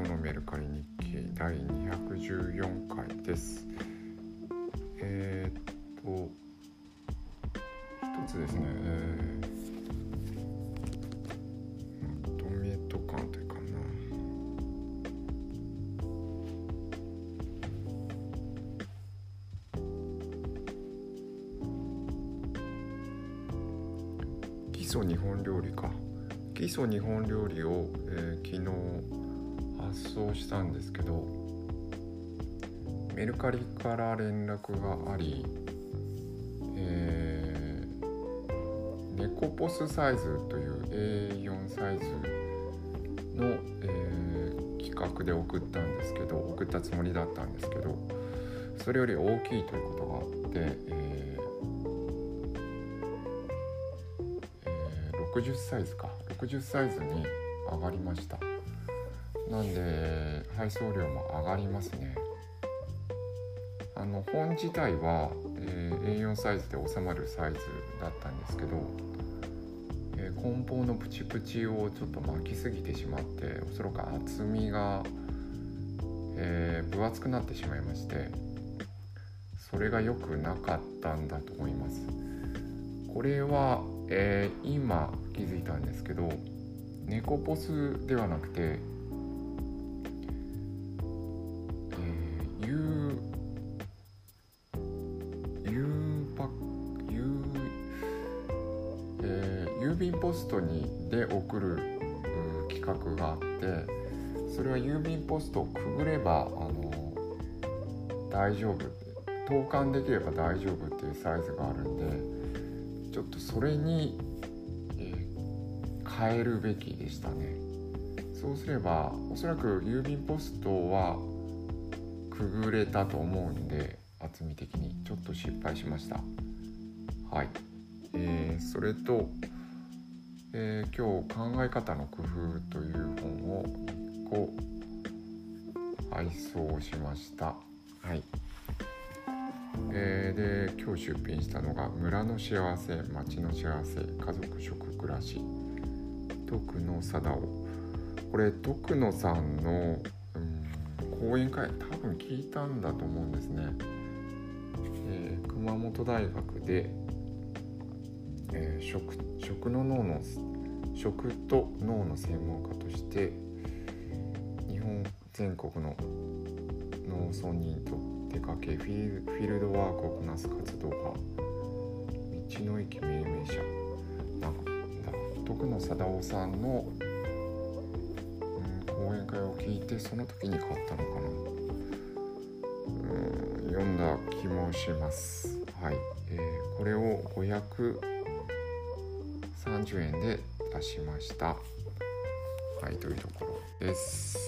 メルカリ日記第214回です。えー、っと一つですね、えー、まとめとかんというかな。基礎日本料理か。基礎日本料理を、えー、昨日発送したんですけどメルカリから連絡があり、えー、ネコポスサイズという A4 サイズの、えー、企画で送ったんですけど送ったつもりだったんですけどそれより大きいということがあって、えー、60サイズか。60サイズに上がりました。なんで配送料も上がりますね。あの本自体は、えー、A4 サイズで収まるサイズだったんですけど、えー、梱包のプチプチをちょっと巻きすぎてしまっておそらく厚みが、えー、分厚くなってしまいましてそれが良くなかったんだと思います。これは、えー、今気づいたんですけど猫ポスではなくて、便ポストにで送るう企画があってそれは郵便ポストをくぐればあの大丈夫投函できれば大丈夫っていうサイズがあるんでちょっとそれにえ変えるべきでしたね。そうすればおそらく郵便ポストはくぐれたと思うんで厚み的にちょっと失敗しました。はい、えー、それと、えー、今日考え方の工夫という本を1個配送しました。はい。えー、で今日出品したのが「村の幸せ町の幸せ家族食暮らし」徳野貞夫。これ徳野さんの、うん、講演会多分聞いたんだと思うんですね、えー、熊本大学で、えー、食食の脳の食と脳の専門家として日本全国の農村人と出かけフィールドワークをこなす活動家道の駅命名者なんか徳野貞夫さんの、うん、講演会を聞いてその時に買ったのかな、うん、読んだ気もします。はい、えー、これを30円で出しました。はいというところです。